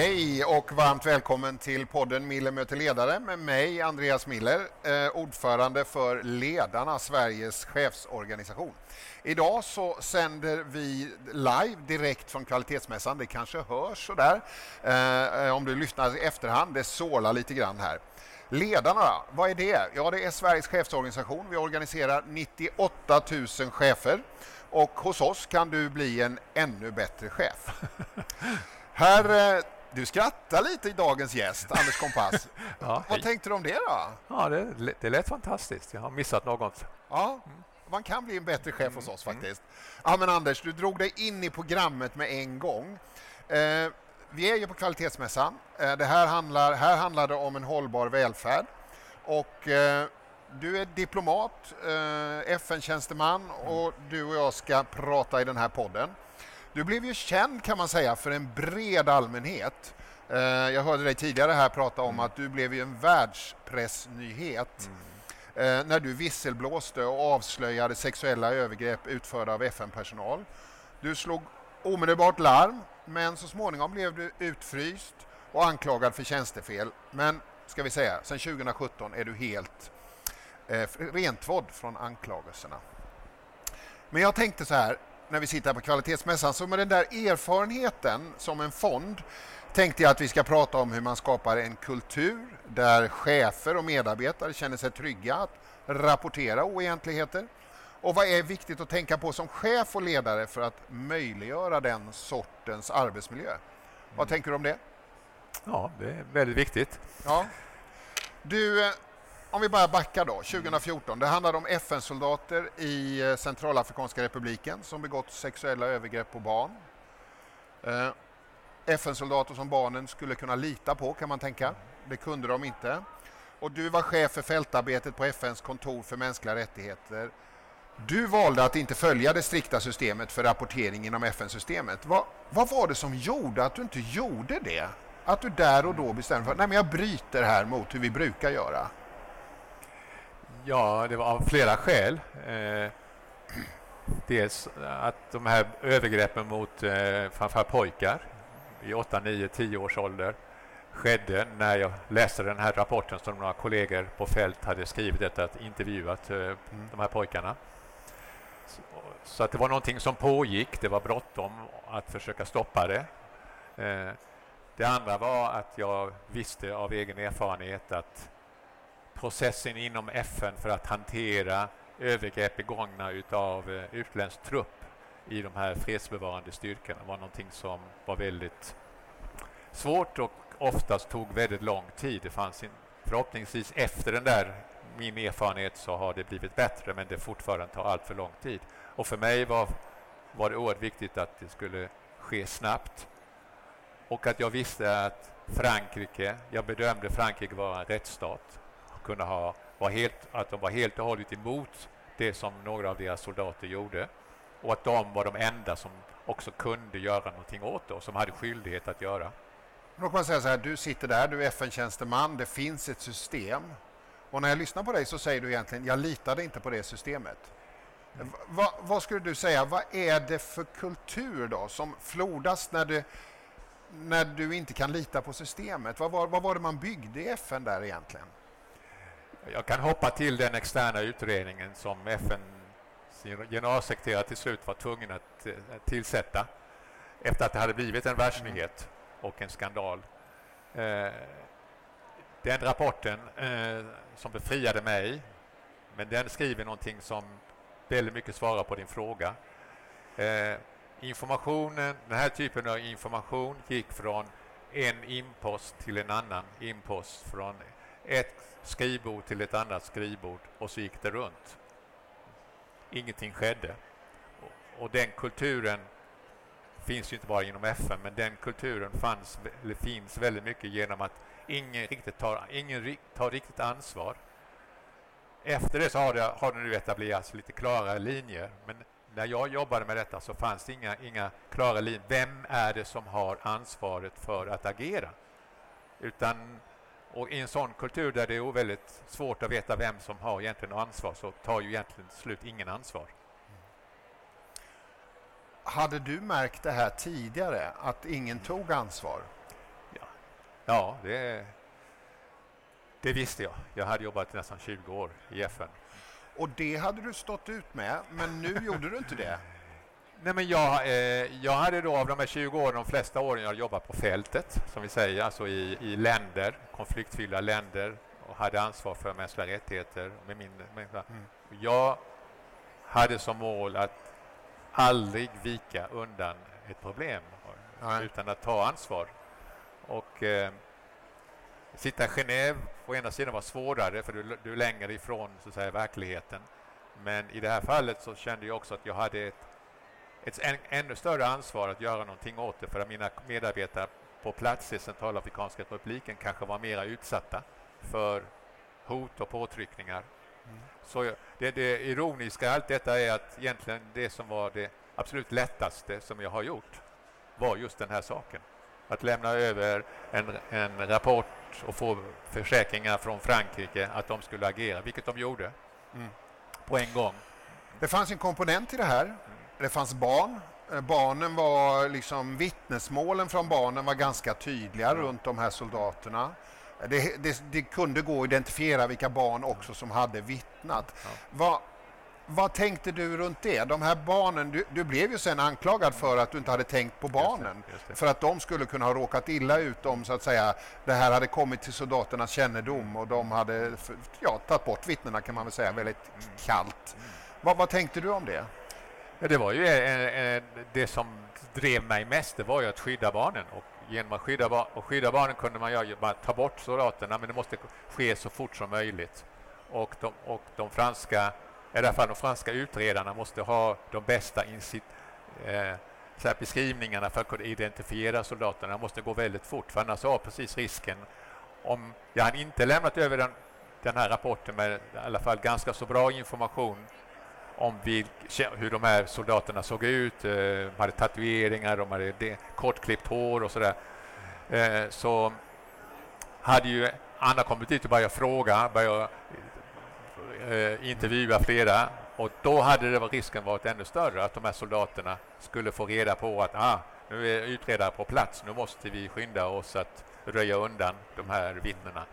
Hej och varmt välkommen till podden Miller möter ledare med mig Andreas Miller, eh, ordförande för Ledarna, Sveriges chefsorganisation. Idag så sänder vi live direkt från kvalitetsmässan. Det kanske hörs sådär eh, om du lyssnar i efterhand. Det sålar lite grann här. Ledarna, vad är det? Ja, det är Sveriges chefsorganisation. Vi organiserar 98 000 chefer och hos oss kan du bli en ännu bättre chef. Här eh, du skrattar lite i dagens gäst, Anders Kompass. ja, Vad tänkte du om det då? Ja, det, det lät fantastiskt. Jag har missat något. Ja, man kan bli en bättre chef hos oss faktiskt. Ja, men Anders, du drog dig in i programmet med en gång. Eh, vi är ju på Kvalitetsmässan. Eh, det här handlar, här handlar det om en hållbar välfärd. Och eh, du är diplomat, eh, FN-tjänsteman och du och jag ska prata i den här podden. Du blev ju känd kan man säga för en bred allmänhet. Eh, jag hörde dig tidigare här prata om mm. att du blev ju en världspressnyhet mm. när du visselblåste och avslöjade sexuella övergrepp utförda av FN-personal. Du slog omedelbart larm, men så småningom blev du utfryst och anklagad för tjänstefel. Men ska vi säga, sedan 2017 är du helt eh, rentvådd från anklagelserna. Men jag tänkte så här, när vi sitter på kvalitetsmässan. Så med den där erfarenheten som en fond tänkte jag att vi ska prata om hur man skapar en kultur där chefer och medarbetare känner sig trygga att rapportera oegentligheter. Och vad är viktigt att tänka på som chef och ledare för att möjliggöra den sortens arbetsmiljö? Mm. Vad tänker du om det? Ja, det är väldigt viktigt. Ja. Du, eh, om vi bara backar då, 2014. Det handlade om FN-soldater i eh, Centralafrikanska republiken som begått sexuella övergrepp på barn. Eh, FN-soldater som barnen skulle kunna lita på kan man tänka. Det kunde de inte. Och du var chef för fältarbetet på FNs kontor för mänskliga rättigheter. Du valde att inte följa det strikta systemet för rapportering inom FN-systemet. Vad, vad var det som gjorde att du inte gjorde det? Att du där och då bestämde för att jag bryter här mot hur vi brukar göra? Ja, det var av flera skäl. Eh, dels att de här övergreppen mot eh, framförallt pojkar i 8, 9, 10 års ålder skedde när jag läste den här rapporten som några kollegor på fält hade skrivit efter att intervjuat eh, mm. de här pojkarna. Så, så, att det var någonting som pågick. Det var bråttom att försöka stoppa det. Eh, det andra var att jag visste av egen erfarenhet att processen inom FN för att hantera övergrepp begångna av eh, utländsk trupp i de här fredsbevarande styrkorna var någonting som var väldigt svårt och oftast tog väldigt lång tid. Det fanns in, förhoppningsvis efter den där min erfarenhet så har det blivit bättre men det fortfarande tar allt för lång tid. Och för mig var, var det oerhört viktigt att det skulle ske snabbt och att jag visste att Frankrike, jag bedömde Frankrike vara en rättsstat kunna ha, var helt, att de var helt och hållet emot det som några av deras soldater gjorde och att de var de enda som också kunde göra någonting åt det och som hade skyldighet att göra. Låt mig säga så här, du sitter där, du är FN-tjänsteman, det finns ett system. Och när jag lyssnar på dig så säger du egentligen, jag litade inte på det systemet. Mm. Va, vad skulle du säga, vad är det för kultur då som flodas när du, när du inte kan lita på systemet? Vad var, vad var det man byggde i FN där egentligen? Jag kan hoppa till den externa utredningen som FN generalsekreterare till slut var tvungen att eh, tillsätta efter att det hade blivit en världsnyhet och en skandal. Eh, den rapporten eh, som befriade mig, men den skriver någonting som väldigt mycket svarar på din fråga. Informationen, den här typen av information gick från en inpost till en annan inpost, från ett skrivbord till ett annat skrivbord och så gick det runt. Ingenting skedde. Och den kulturen finns ju inte bara inom FN, men den kulturen fanns, eller finns väldigt mycket genom att ingen riktigt tar, ingen tar riktigt ansvar. Efter det så har det, har det nu etablerats lite klarare linjer, men när jag jobbade med detta så fanns det inga, inga klara linjer. Vem är det som har ansvaret för att agera? Utan och i en sån kultur där det är väldigt svårt att veta vem som har egentligen ansvar så tar ju egentligen slut ingen ansvar. Hade du märkt det här tidigare, att ingen tog ansvar? Ja, det, det visste jag. Jag hade jobbat nästan 20 år i FN. Och det hade du stått ut med, men nu gjorde du inte det. Nej, men jag, eh, jag hade då av de här 20 åren, de flesta åren jag jobbat på fältet, som vi säger, alltså i, i länder, konfliktfyllda länder och hade ansvar för mänskliga rättigheter. Med min, med, mm. Jag hade som mål att aldrig vika undan ett problem Nej. utan att ta ansvar. Och eh, sitta i Genève å ena sidan var svårare för du, du är längre ifrån så att säga, verkligheten. Men i det här fallet så kände jag också att jag hade ett, ett än, ännu större ansvar att göra någonting åt det för att mina medarbetare på plats i Centralafrikanska republiken kanske var mera utsatta för hot och påtryckningar. Mm. Så det, det ironiska i allt detta är att egentligen det som var det absolut lättaste som jag har gjort var just den här saken. Att lämna över en, en rapport och få försäkringar från Frankrike att de skulle agera, vilket de gjorde mm. på en gång. Det fanns en komponent i det här. Det fanns barn. Eh, barnen var liksom vittnesmålen från barnen var ganska tydliga runt de här soldaterna. Det, det, det, kunde gå att identifiera vilka barn också som hade vittnat. Ja. Vad, vad tänkte du runt det? De här barnen, du, du, blev ju sen anklagad för att du inte hade tänkt på barnen. Just det, just det. För att de skulle kunna ha råkat illa ut om så att säga det här hade kommit till soldaternas kännedom och de hade ja, tagit bort vittnena kan man väl säga väldigt mm. kallt. Mm. Vad, vad tänkte du om det? Ja, det var ju eh, eh, eh, det som drev mig mest, det var ju att skydda barnen. Och genom att skydda, bar och skydda barnen kunde man ju bara ta bort soldaterna, men det måste ske så fort som möjligt. Och de, och de franska i alla fall de franska utredarna måste ha de bästa incit, eh, så här beskrivningarna för att kunna identifiera soldaterna. Det måste gå väldigt fort, för annars har precis risken om jag hade inte lämnat över den, den här rapporten med i alla fall ganska så bra information om hur de här soldaterna såg ut. Eh, de hade tatueringar, de hade kortklippt hår och sådär. Eh, så hade ju Anna kommit dit och börjat fråga, börjat eh, intervjua flera och då hade det risken varit ännu större att de här soldaterna skulle få reda på att ah, nu är utredare på plats, nu måste vi skynda oss att röja undan de här vittnena.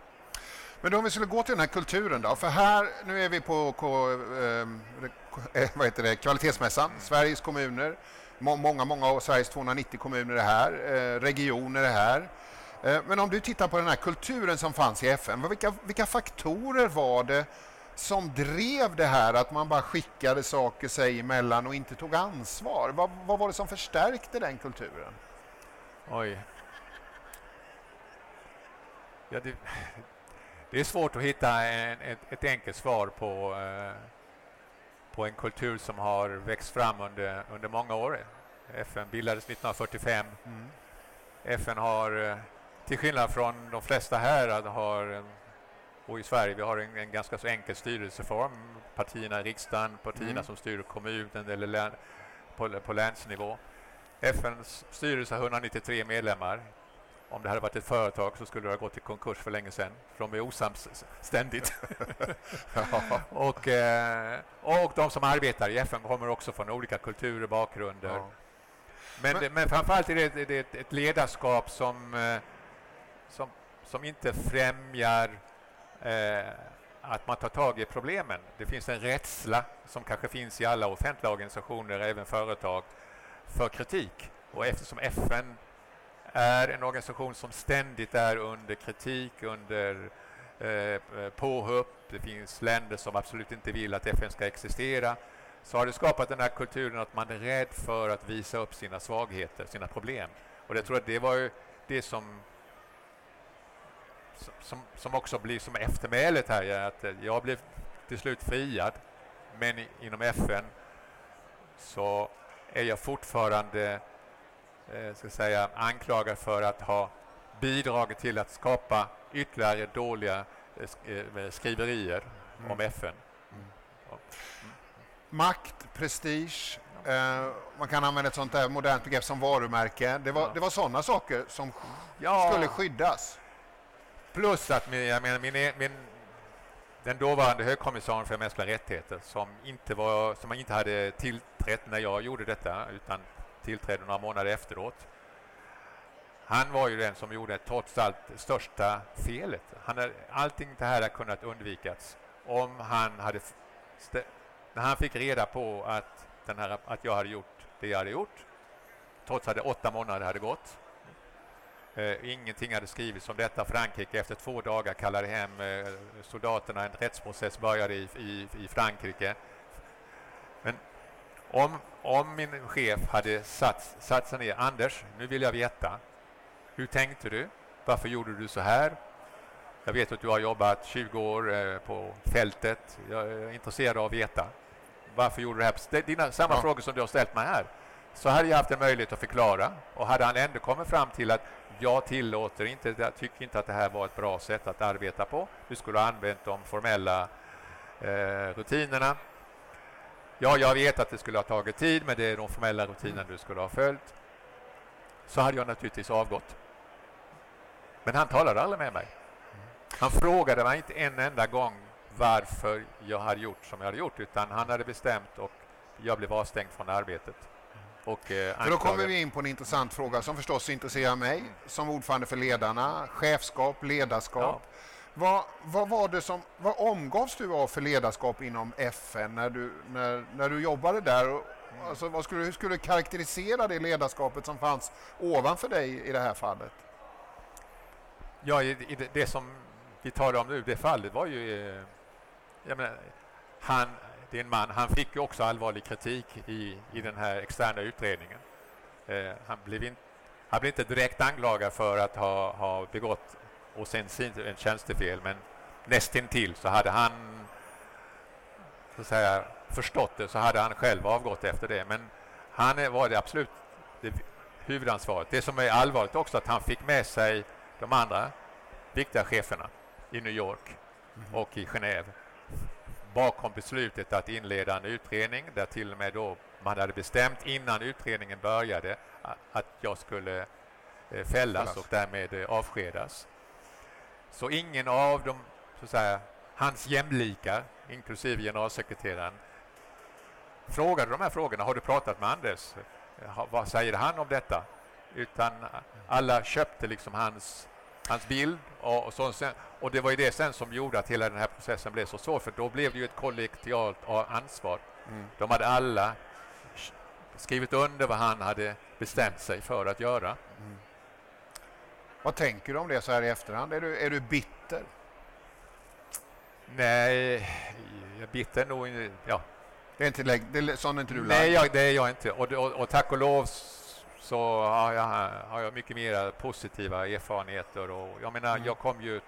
Men om vi skulle gå till den här kulturen då, för här, nu är vi på, K, ehm, eh, vad heter det, kvalitetsmässan, Sveriges kommuner, många, många av Sveriges 290 kommuner är här, eh, regioner är här. Eh, men om du tittar på den här kulturen som fanns i FN, vilka, vilka faktorer var det som drev det här att man bara skickade saker sig emellan och inte tog ansvar? Vad, vad var det som förstärkte den kulturen? Oj. Ja, det, det är svårt att hitta en, ett, ett enkelt svar på, eh, på en kultur som har växt fram under, under många år. FN bildades 1945. Mm. FN har, eh, till skillnad från de flesta här, har och i Sverige vi har en, en ganska så enkel styrelseform. Partierna i riksdagen, partierna mm. som styr kommunen eller län, på, på länsnivå. FNs styrelse har 193 medlemmar. Om det hade varit ett företag så skulle det ha gått i konkurs för länge sedan. För de är osams ständigt. och, eh, och de som arbetar i FN kommer också från olika kulturer och bakgrunder. Ja. Men, men, men framförallt är det, det är ett ledarskap som, eh, som, som inte främjar eh, att man tar tag i problemen. Det finns en rädsla som kanske finns i alla offentliga organisationer, även företag, för kritik. Och eftersom FN är en organisation som ständigt är under kritik, under eh, påhopp, det finns länder som absolut inte vill att FN ska existera, så har det skapat den här kulturen att man är rädd för att visa upp sina svagheter, sina problem. Och jag tror att det var ju det som som, som också blir som eftermälet här, är att jag blev till slut friad, men inom FN så är jag fortfarande eh, ska säga, anklagad för att ha bidragit till att skapa ytterligare dåliga eh, eh skriverier mm. om FN. Mm. Mm. Makt, prestige, eh, man kan använda ett sånt där modernt begrepp som varumärke. Det var, ja. det var sådana saker som ja. skulle skyddas. Plus att min, jag menar, min, min, den dåvarande högkommissarien för mänskliga rättigheter som inte, var, som inte hade tillträtt när jag gjorde detta utan tillträdde några månader efteråt. han var ju den som gjorde trots allt största felet. Han hade, allting det här hade kunnat undvikas om han hade... När han fick reda på att, den här, att jag hade gjort det jag hade gjort, trots att åtta månader hade gått, Eh, ingenting hade skrivits om detta. Frankrike efter två dagar kallade hem eh, soldaterna. En rättsprocess började i, i, i Frankrike. Men om, om min chef hade satt, satt sig ner. Anders, nu vill jag veta. Hur tänkte du? Varför gjorde du så här? Jag vet att du har jobbat 20 år eh, på fältet. Jag är intresserad av att veta. Varför gjorde du det här? Dina, samma ja. frågor som du har ställt mig här. Så hade jag haft en möjlighet att förklara. Och hade han ändå kommit fram till att jag tillåter inte, jag tycker inte att det här var ett bra sätt att arbeta på. Du skulle ha använt de formella eh, rutinerna. Ja, jag vet att det skulle ha tagit tid, men det är de formella rutinerna du skulle ha följt. Så hade jag naturligtvis avgått. Men han talade aldrig med mig. Han frågade mig inte en enda gång varför jag hade gjort som jag hade gjort, utan han hade bestämt och jag blev avstängd från arbetet. Och, eh, för då kommer vi in på en intressant fråga som förstås intresserar mig som ordförande för ledarna, chefskap, ledarskap. Ja. Vad, vad, var det som, vad omgavs du av för ledarskap inom FN när du, när, när du jobbade där? Alltså, vad skulle, hur skulle du karaktärisera det ledarskapet som fanns ovanför dig i det här fallet? Ja, i, i det, det, som vi talar om nu, det fallet var ju... Eh, jag menar, han, din man, han fick ju också allvarlig kritik i, i den här externa utredningen. Eh, han, blev in, han blev inte direkt anklagad för att ha, ha begått och sen en tjänstefel, men nästintill så hade han så att säga, förstått det så hade han själv avgått efter det. Men han var det absolut det huvudansvaret. Det som är allvarligt också att han fick med sig de andra viktiga cheferna i New York mm. och i Genève bakom beslutet att inleda en utredning där till och med då man hade bestämt innan utredningen började att jag skulle eh, fällas och därmed eh, avskedas. Så ingen av dem, så att säga, hans jämlikar, inklusive generalsekreteraren, frågade de här frågorna. Har du pratat med Anders? Vad säger han om detta? Utan alla köpte liksom hans hans bild. Och, och, så, och det var ju det sen som gjorde att hela den här processen blev så svår, för då blev det ju ett kollektialt ansvar. Mm. De hade alla skrivit under vad han hade bestämt sig för att göra. Mm. Vad tänker du om det så här i efterhand? Är du, är du bitter? Nej, jag bitter nog ja. Det är inte, det är, sån är inte du Nej, jag, det är jag inte. Och, och, och tack och lov så har jag, har jag mycket mer positiva erfarenheter. Och jag menar, mm. jag kom ju...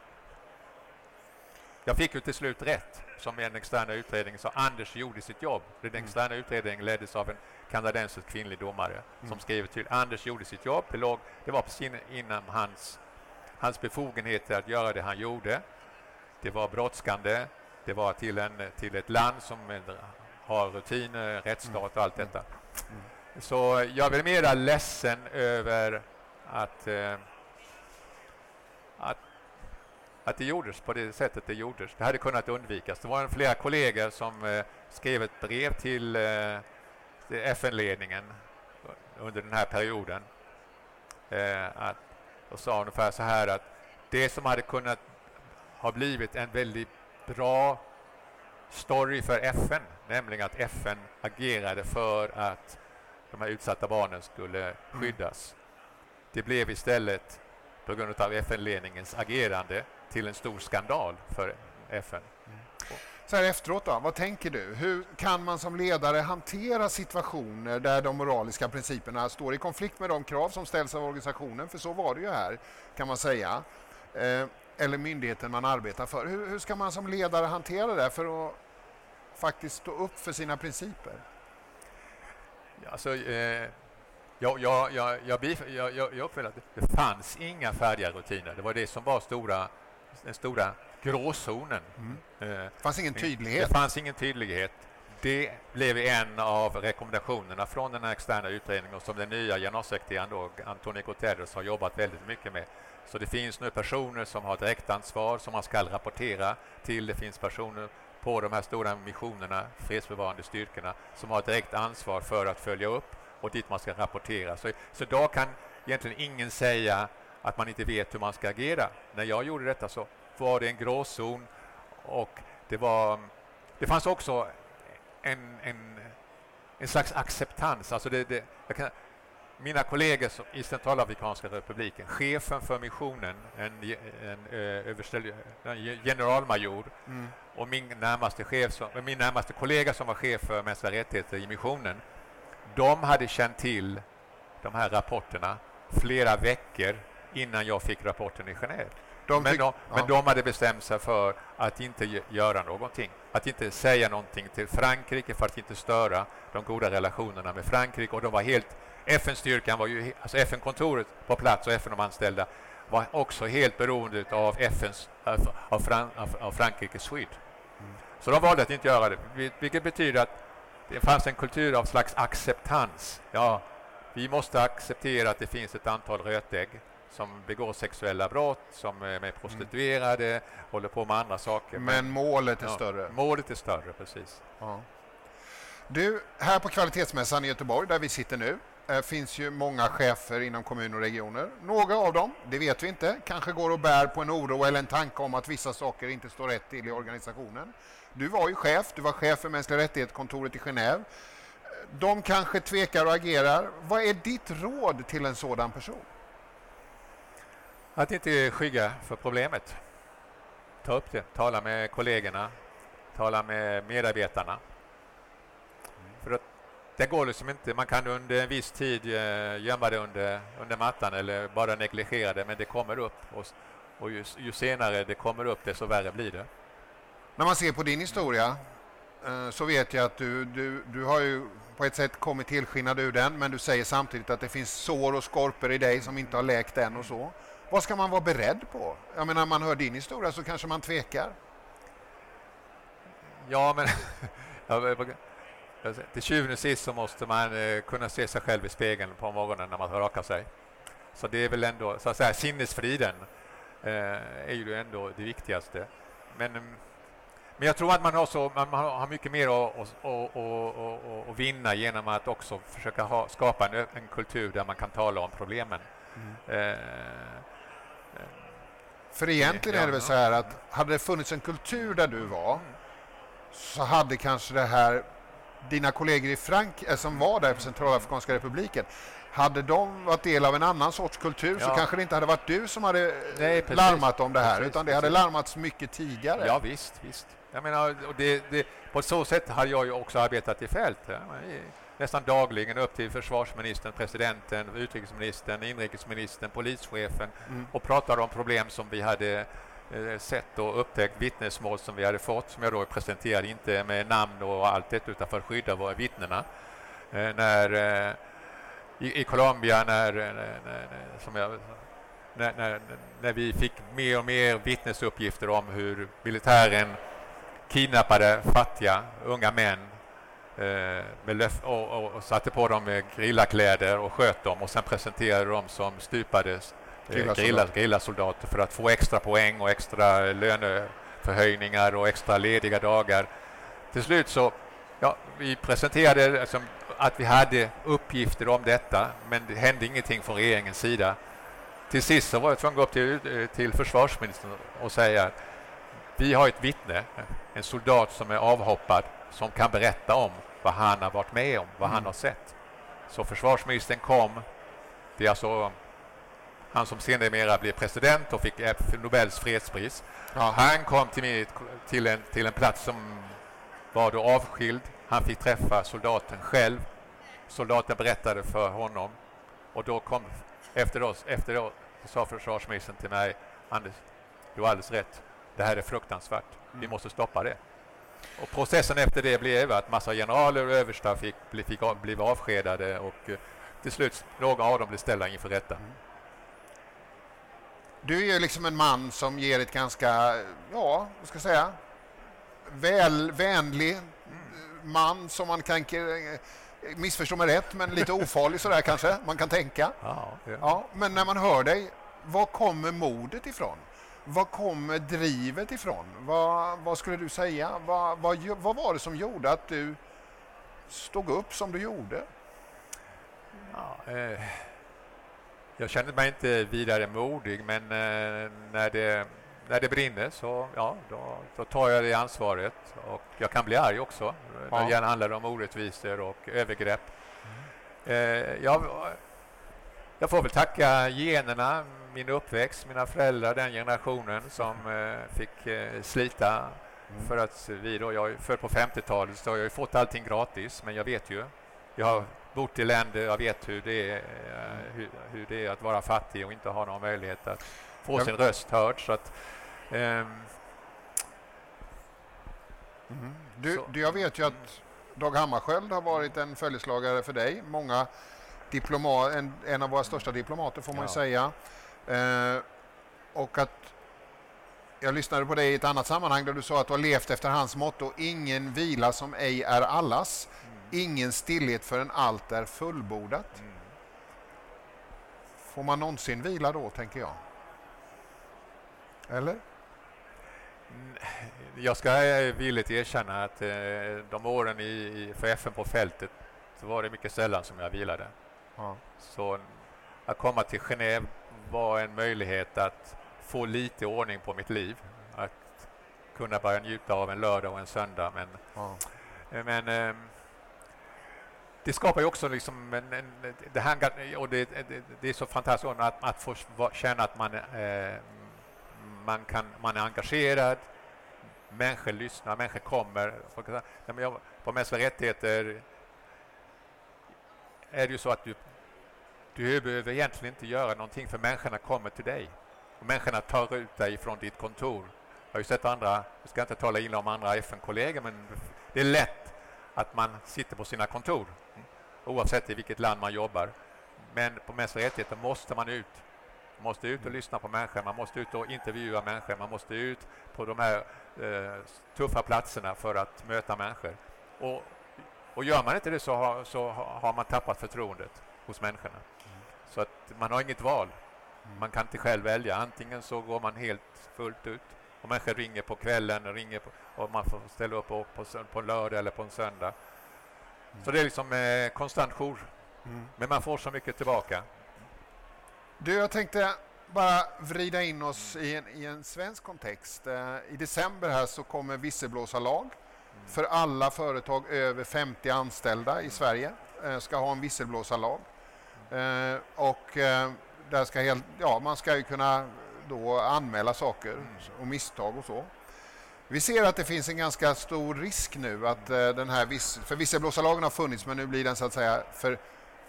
Jag fick ju till slut rätt som en externa utredning, så Anders gjorde sitt jobb. Den mm. externa utredningen leddes av en kanadensisk kvinnlig domare mm. som skrev till Anders gjorde sitt jobb. Det, låg, det var precis inom hans, hans befogenheter att göra det han gjorde. Det var brådskande. Det var till, en, till ett land som har rutiner, rättsstat och allt mm. detta. Mm. Så jag är mera ledsen över att, eh, att, att det gjordes på det sättet det gjordes. Det hade kunnat undvikas. Det var flera kollegor som eh, skrev ett brev till, eh, till FN-ledningen under den här perioden eh, att, och sa ungefär så här att det som hade kunnat ha blivit en väldigt bra story för FN, nämligen att FN agerade för att de här utsatta barnen skulle mm. skyddas. Det blev istället, på grund av FN-ledningens agerande, till en stor skandal för FN. Mm. Så här efteråt då, vad tänker du? Hur kan man som ledare hantera situationer där de moraliska principerna står i konflikt med de krav som ställs av organisationen? För så var det ju här, kan man säga. Eh, eller myndigheten man arbetar för. Hur, hur ska man som ledare hantera det för att faktiskt stå upp för sina principer? Alltså, eh, jag, jag, jag, jag, jag, jag uppfattade att det fanns inga färdiga rutiner. Det var det som var stora, den stora gråzonen. Mm. Eh, det fanns ingen tydlighet. Det fanns ingen tydlighet. Det blev en av rekommendationerna från den här externa utredningen som den nya generalsekreteraren Antonio Guterres har jobbat väldigt mycket med. Så det finns nu personer som har direktansvar som man ska rapportera till. Det finns personer på de här stora missionerna, fredsbevarande styrkorna, som har direkt ansvar för att följa upp och dit man ska rapportera. Så, så idag kan egentligen ingen säga att man inte vet hur man ska agera. När jag gjorde detta så var det en gråzon och det var det fanns också en, en, en slags acceptans. Alltså det, det, kan, mina kollegor i Centralafrikanska republiken, chefen för missionen, en, en, en generalmajor mm. och min närmaste, chef som, min närmaste kollega som var chef för mänskliga rättigheter i missionen, de hade känt till de här rapporterna flera veckor innan jag fick rapporten i Genève. De men, de, ja. men de hade bestämt sig för att inte göra någonting. Att inte säga någonting till Frankrike för att inte störa de goda relationerna med Frankrike. Och de var helt, FN-styrkan var ju, alltså FN-kontoret på plats och FN-anställda var också helt beroende av FNs, av, Fran, av Frankrikes skydd. Mm. Så de valde att inte göra det, vilket betyder att det fanns en kultur av slags acceptans. Ja, vi måste acceptera att det finns ett antal rötägg som begår sexuella brott, som är med prostituerade, mm. håller på med andra saker. Men målet är ja, större? Målet är större, precis. Ja. Du, här på Kvalitetsmässan i Göteborg, där vi sitter nu, eh, finns ju många chefer inom kommuner och regioner. Några av dem, det vet vi inte, kanske går och bär på en oro eller en tanke om att vissa saker inte står rätt till i organisationen. Du var ju chef, du var chef för mänskliga rättighetskontoret i Genève. De kanske tvekar och agerar. Vad är ditt råd till en sådan person? Att inte skygga för problemet. Ta upp det, tala med kollegorna, tala med medarbetarna. För att det går liksom inte, man kan under en viss tid eh, gömma det under, under mattan eller bara negligera det, men det kommer upp. Och, och ju, ju senare det kommer upp, desto värre blir det. När man ser på din historia eh, så vet jag att du, du, du har ju på ett sätt kommit tillskinnad ur den, men du säger samtidigt att det finns sår och skorpor i dig som inte har läkt än och så. Vad ska man vara beredd på? Jag menar, när man hör din historia så kanske man tvekar. Ja, men till tjuven och sist så måste man eh, kunna se sig själv i spegeln på morgonen när man rakar sig. Så det är väl ändå, så att säga, sinnesfriden eh, är ju ändå det viktigaste. Men, mm, men jag tror att man har, så, man har mycket mer att, att, att, att vinna genom att också försöka ha, skapa en, en kultur där man kan tala om problemen. Mm. Eh, för egentligen är det väl så här att hade det funnits en kultur där du var så hade kanske det här dina kollegor i Frank eh, som var där på Centralafrikanska republiken hade de varit del av en annan sorts kultur ja. så kanske det inte hade varit du som hade Nej, larmat om det här precis, utan det hade larmats mycket tidigare. Ja visst, visst. Jag menar, och det, det, på så sätt har jag ju också arbetat i fält. Ja nästan dagligen upp till försvarsministern, presidenten, utrikesministern, inrikesministern, polischefen mm. och pratade om problem som vi hade eh, sett och upptäckt, vittnesmål som vi hade fått, som jag då presenterade, inte med namn och allt det, utan för att skydda våra vittnena. Eh, när, eh, i, i Colombia, när, när, när, som jag, när, när, när vi fick mer och mer vittnesuppgifter om hur militären kidnappade fattiga unga män Eh, och, och, och, satte på dem grillarkläder och sköt dem och sen presenterade dem som stupade eh, grillasoldater för att få extra poäng och extra löneförhöjningar och extra lediga dagar. Till slut så, ja, vi presenterade liksom att vi hade uppgifter om detta, men det hände ingenting från regeringens sida. Till sist så var jag tvungen att gå upp till, till försvarsministern och säga vi har ett vittne, en soldat som är avhoppad, som kan berätta om vad han har varit med om, vad mm. han har sett. Så försvarsministern kom, det är alltså han som senare blev president och fick Nobels fredspris. Ja. Han kom till, mig, till, en, till en plats som var då avskild. Han fick träffa soldaten själv. Soldaten berättade för honom och då kom efter oss, efter då sa försvarsministern till mig, Anders, du har alldeles rätt. Det här är fruktansvärt. Vi mm. måste stoppa det. Och processen efter det blev att massa generaler och överstar fick, fick, blev avskedade och eh, till slut några av dem blev ställda inför rätta. Mm. Du är ju liksom en man som ger ett ganska, ja, vad ska jag säga, väl, vänlig mm. man som man kan eh, missförstå mig rätt, men lite ofarlig sådär kanske, man kan tänka. Ja, ja. ja, men när man hör dig, var kommer modet ifrån? Var kommer drivet ifrån? Vad, vad skulle du säga? Vad, vad, vad, var det som gjorde att du stod upp som du gjorde? Ja, eh, Jag känner mig inte vidare modig, men eh, när, det, när det brinner så ja, då, då tar jag det ansvaret. Och jag kan bli arg också ja. när det handlar om orättvisor och övergrepp. Mm. Eh, jag, jag får väl tacka generna, min uppväxt, mina föräldrar, den generationen som eh, fick eh, slita mm. för att vi då, jag är född på 50-talet så jag har fått allting gratis, men jag vet ju. Jag har bott i länder, jag vet hur det är, eh, hur, hur, det är att vara fattig och inte ha någon möjlighet att få sin röst hörd. Så att, ehm, mm. du, du, jag vet ju att Dag Hammarskjöld har varit en följeslagare för dig. Många diploma, en, en av våra största diplomater får man ja. säga. Eh, och att jag lyssnade på dig i ett annat sammanhang där du sa att du har levt efter hans motto ingen vila som ej är allas, mm. ingen stillhet förrän allt är fullbordat. Mm. Får man någonsin vila då, tänker jag? Eller? Mm, jag ska villigt erkänna att eh, de åren i, för FN på fältet så var det mycket sällan som jag vilade. Ja. Så att komma till Genève var en möjlighet att få lite ordning på mitt liv. Att kunna börja njuta av en lördag och en söndag. Men, ja. men eh, det skapar ju också liksom en, en, det, här, och det, det, det, är så fantastiskt att, att få känna att man, eh, man, kan, man är engagerad, människor lyssnar, människor kommer. På mänskliga rättigheter är det ju så att du du behöver egentligen inte göra någonting för människorna kommer till dig. Och människorna tar ut dig från ditt kontor. Jag har ju sett andra, jag ska inte tala illa om andra FN-kollegor, men det är lätt att man sitter på sina kontor mm, oavsett i vilket land man jobbar. Men på mänskliga rättigheter måste man ut. Man måste ut och lyssna på människor, man måste ut och intervjua människor, man måste ut på de här eh, tuffa platserna för att möta människor. Och, och gör man inte det så har, så har man tappat förtroendet hos människorna. Så att man har inget val. Man kan inte själv välja. Antingen så går man helt fullt ut och människor ringer på kvällen ringer på, och man får ställa upp på, på, på en lördag eller på en söndag. Mm. Så det är liksom eh, konstant jour. Mm. Men man får så mycket tillbaka. Du, jag tänkte bara vrida in oss i en, i en svensk kontext. Eh, I december här så kommer visselblåsarlag mm. för alla företag över 50 anställda i Sverige. Eh, ska ha en visselblåsarlag. Eh, och eh, där ska helt, ja, man ska ju kunna då anmäla saker och misstag och så. Vi ser att det finns en ganska stor risk nu att eh, den här, viss, för visselblåsarlagen har funnits men nu blir den så att säga för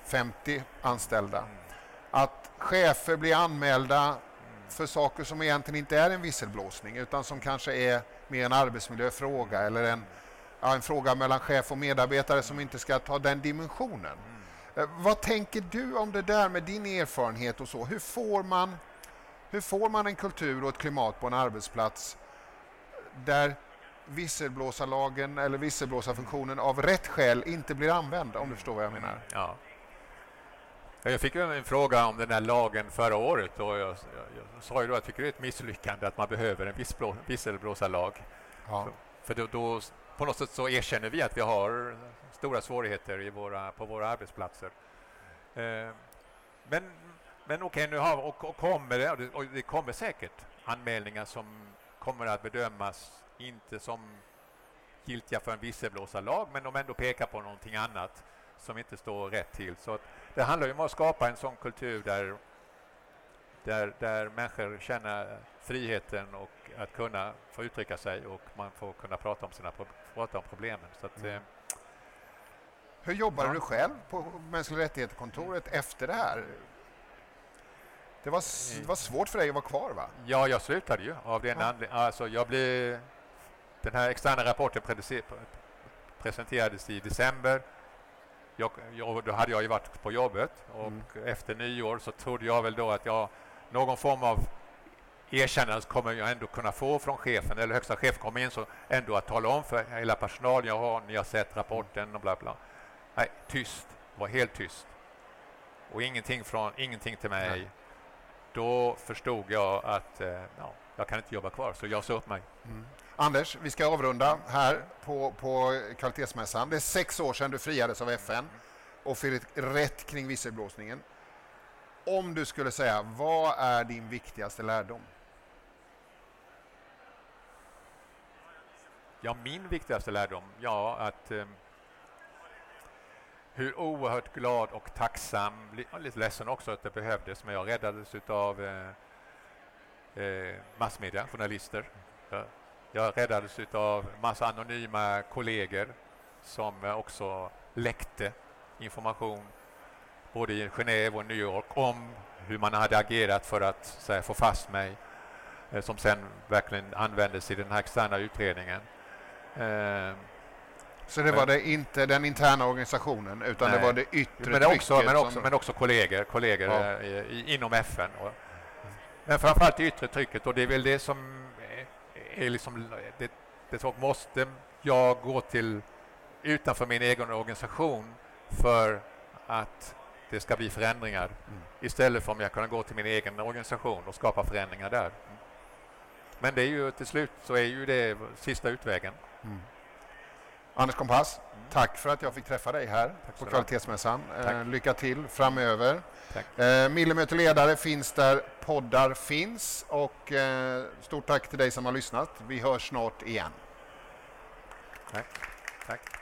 50 anställda. Att chefer blir anmälda för saker som egentligen inte är en visselblåsning utan som kanske är mer en arbetsmiljöfråga eller en, ja, en fråga mellan chef och medarbetare som inte ska ta den dimensionen. Eh, vad tänker du om det där med din erfarenhet och så? Hur får man, hur får man en kultur och ett klimat på en arbetsplats där visselblåsarlagen eller visselblåsarfunktionen av rätt skäl inte blir använd, om du förstår vad jag menar? Ja. Jag fick en fråga om den här lagen förra året och jag, jag, jag sa ju då att jag tycker det är ett misslyckande att man behöver en visselblåsarlag. Ja. För, för då, då, på något sätt så erkänner vi att vi har stora svårigheter i våra, på våra arbetsplatser. Eh, men men okej, okay, nu har och, och kommer det, och det kommer säkert anmälningar som kommer att bedömas inte som giltiga för en visselblåsarlag, men de ändå pekar på någonting annat som inte står rätt till. Så det handlar ju om att skapa en sån kultur där, där, där människor känner friheten och att kunna få uttrycka sig och man får kunna prata om sina prata om problemen. Så att, mm. Eh, hur jobbade ja. du själv på mänskliga rättigheter-kontoret efter det här? Det var, det var svårt för dig att vara kvar va? Ja, jag slutade ju av den ja. anledningen. Alltså, jag blev... Den här externa rapporten presenterades i december. Jag, jag, då hade jag ju varit på jobbet och mm. efter nyår så trodde jag väl då att jag någon form av erkännande kommer jag ändå kunna få från chefen eller högsta chef kommer in så ändå att tala om för hela personalen jag har, ni har sett rapporten och bla bla. Nej, tyst. Var helt tyst. Och ingenting, från, ingenting till mig. Nej. Då förstod jag att eh, ja, jag kan inte jobba kvar, så jag sa upp mig. Mm. Anders, vi ska avrunda här på, på kvalitetsmässan. Det är sex år sedan du friades av FN och fick rätt kring visselblåsningen. om du skulle säga, vad är din viktigaste lärdom? Ja, min viktigaste lärdom, ja att eh, hur oerhört glad och tacksam, lite ledsen också att det behövdes, men jag räddades av eh, eh, massmedia, journalister. Jag, jag räddades av massa anonyma kollegor som eh, också läckte information både i Genève och New York om hur man hade agerat för att här, få fast mig eh, som sen verkligen användes i den här externa utredningen. Eh, Eh, så det var det inte den interna organisationen utan Nej. det var det yttre men också, trycket? Men också, som... men också kollegor, kollegor ja. i, inom FN. Och, men framförallt det yttre trycket och det är väl det som är, är liksom det, det som måste jag gå till utanför min egen organisation för att det ska bli förändringar mm. istället för om jag kan gå till min egen organisation och skapa förändringar där. Mm. Men det är ju till slut så är ju det sista utvägen. Mm. Anders Kompass, mm. tack för att jag fick träffa dig här tack på Kvalitetsmässan. Eh, lycka till framöver. Eh, Millimeter ledare finns där poddar finns och eh, stort tack till dig som har lyssnat. Vi hörs snart igen. Tack. tack.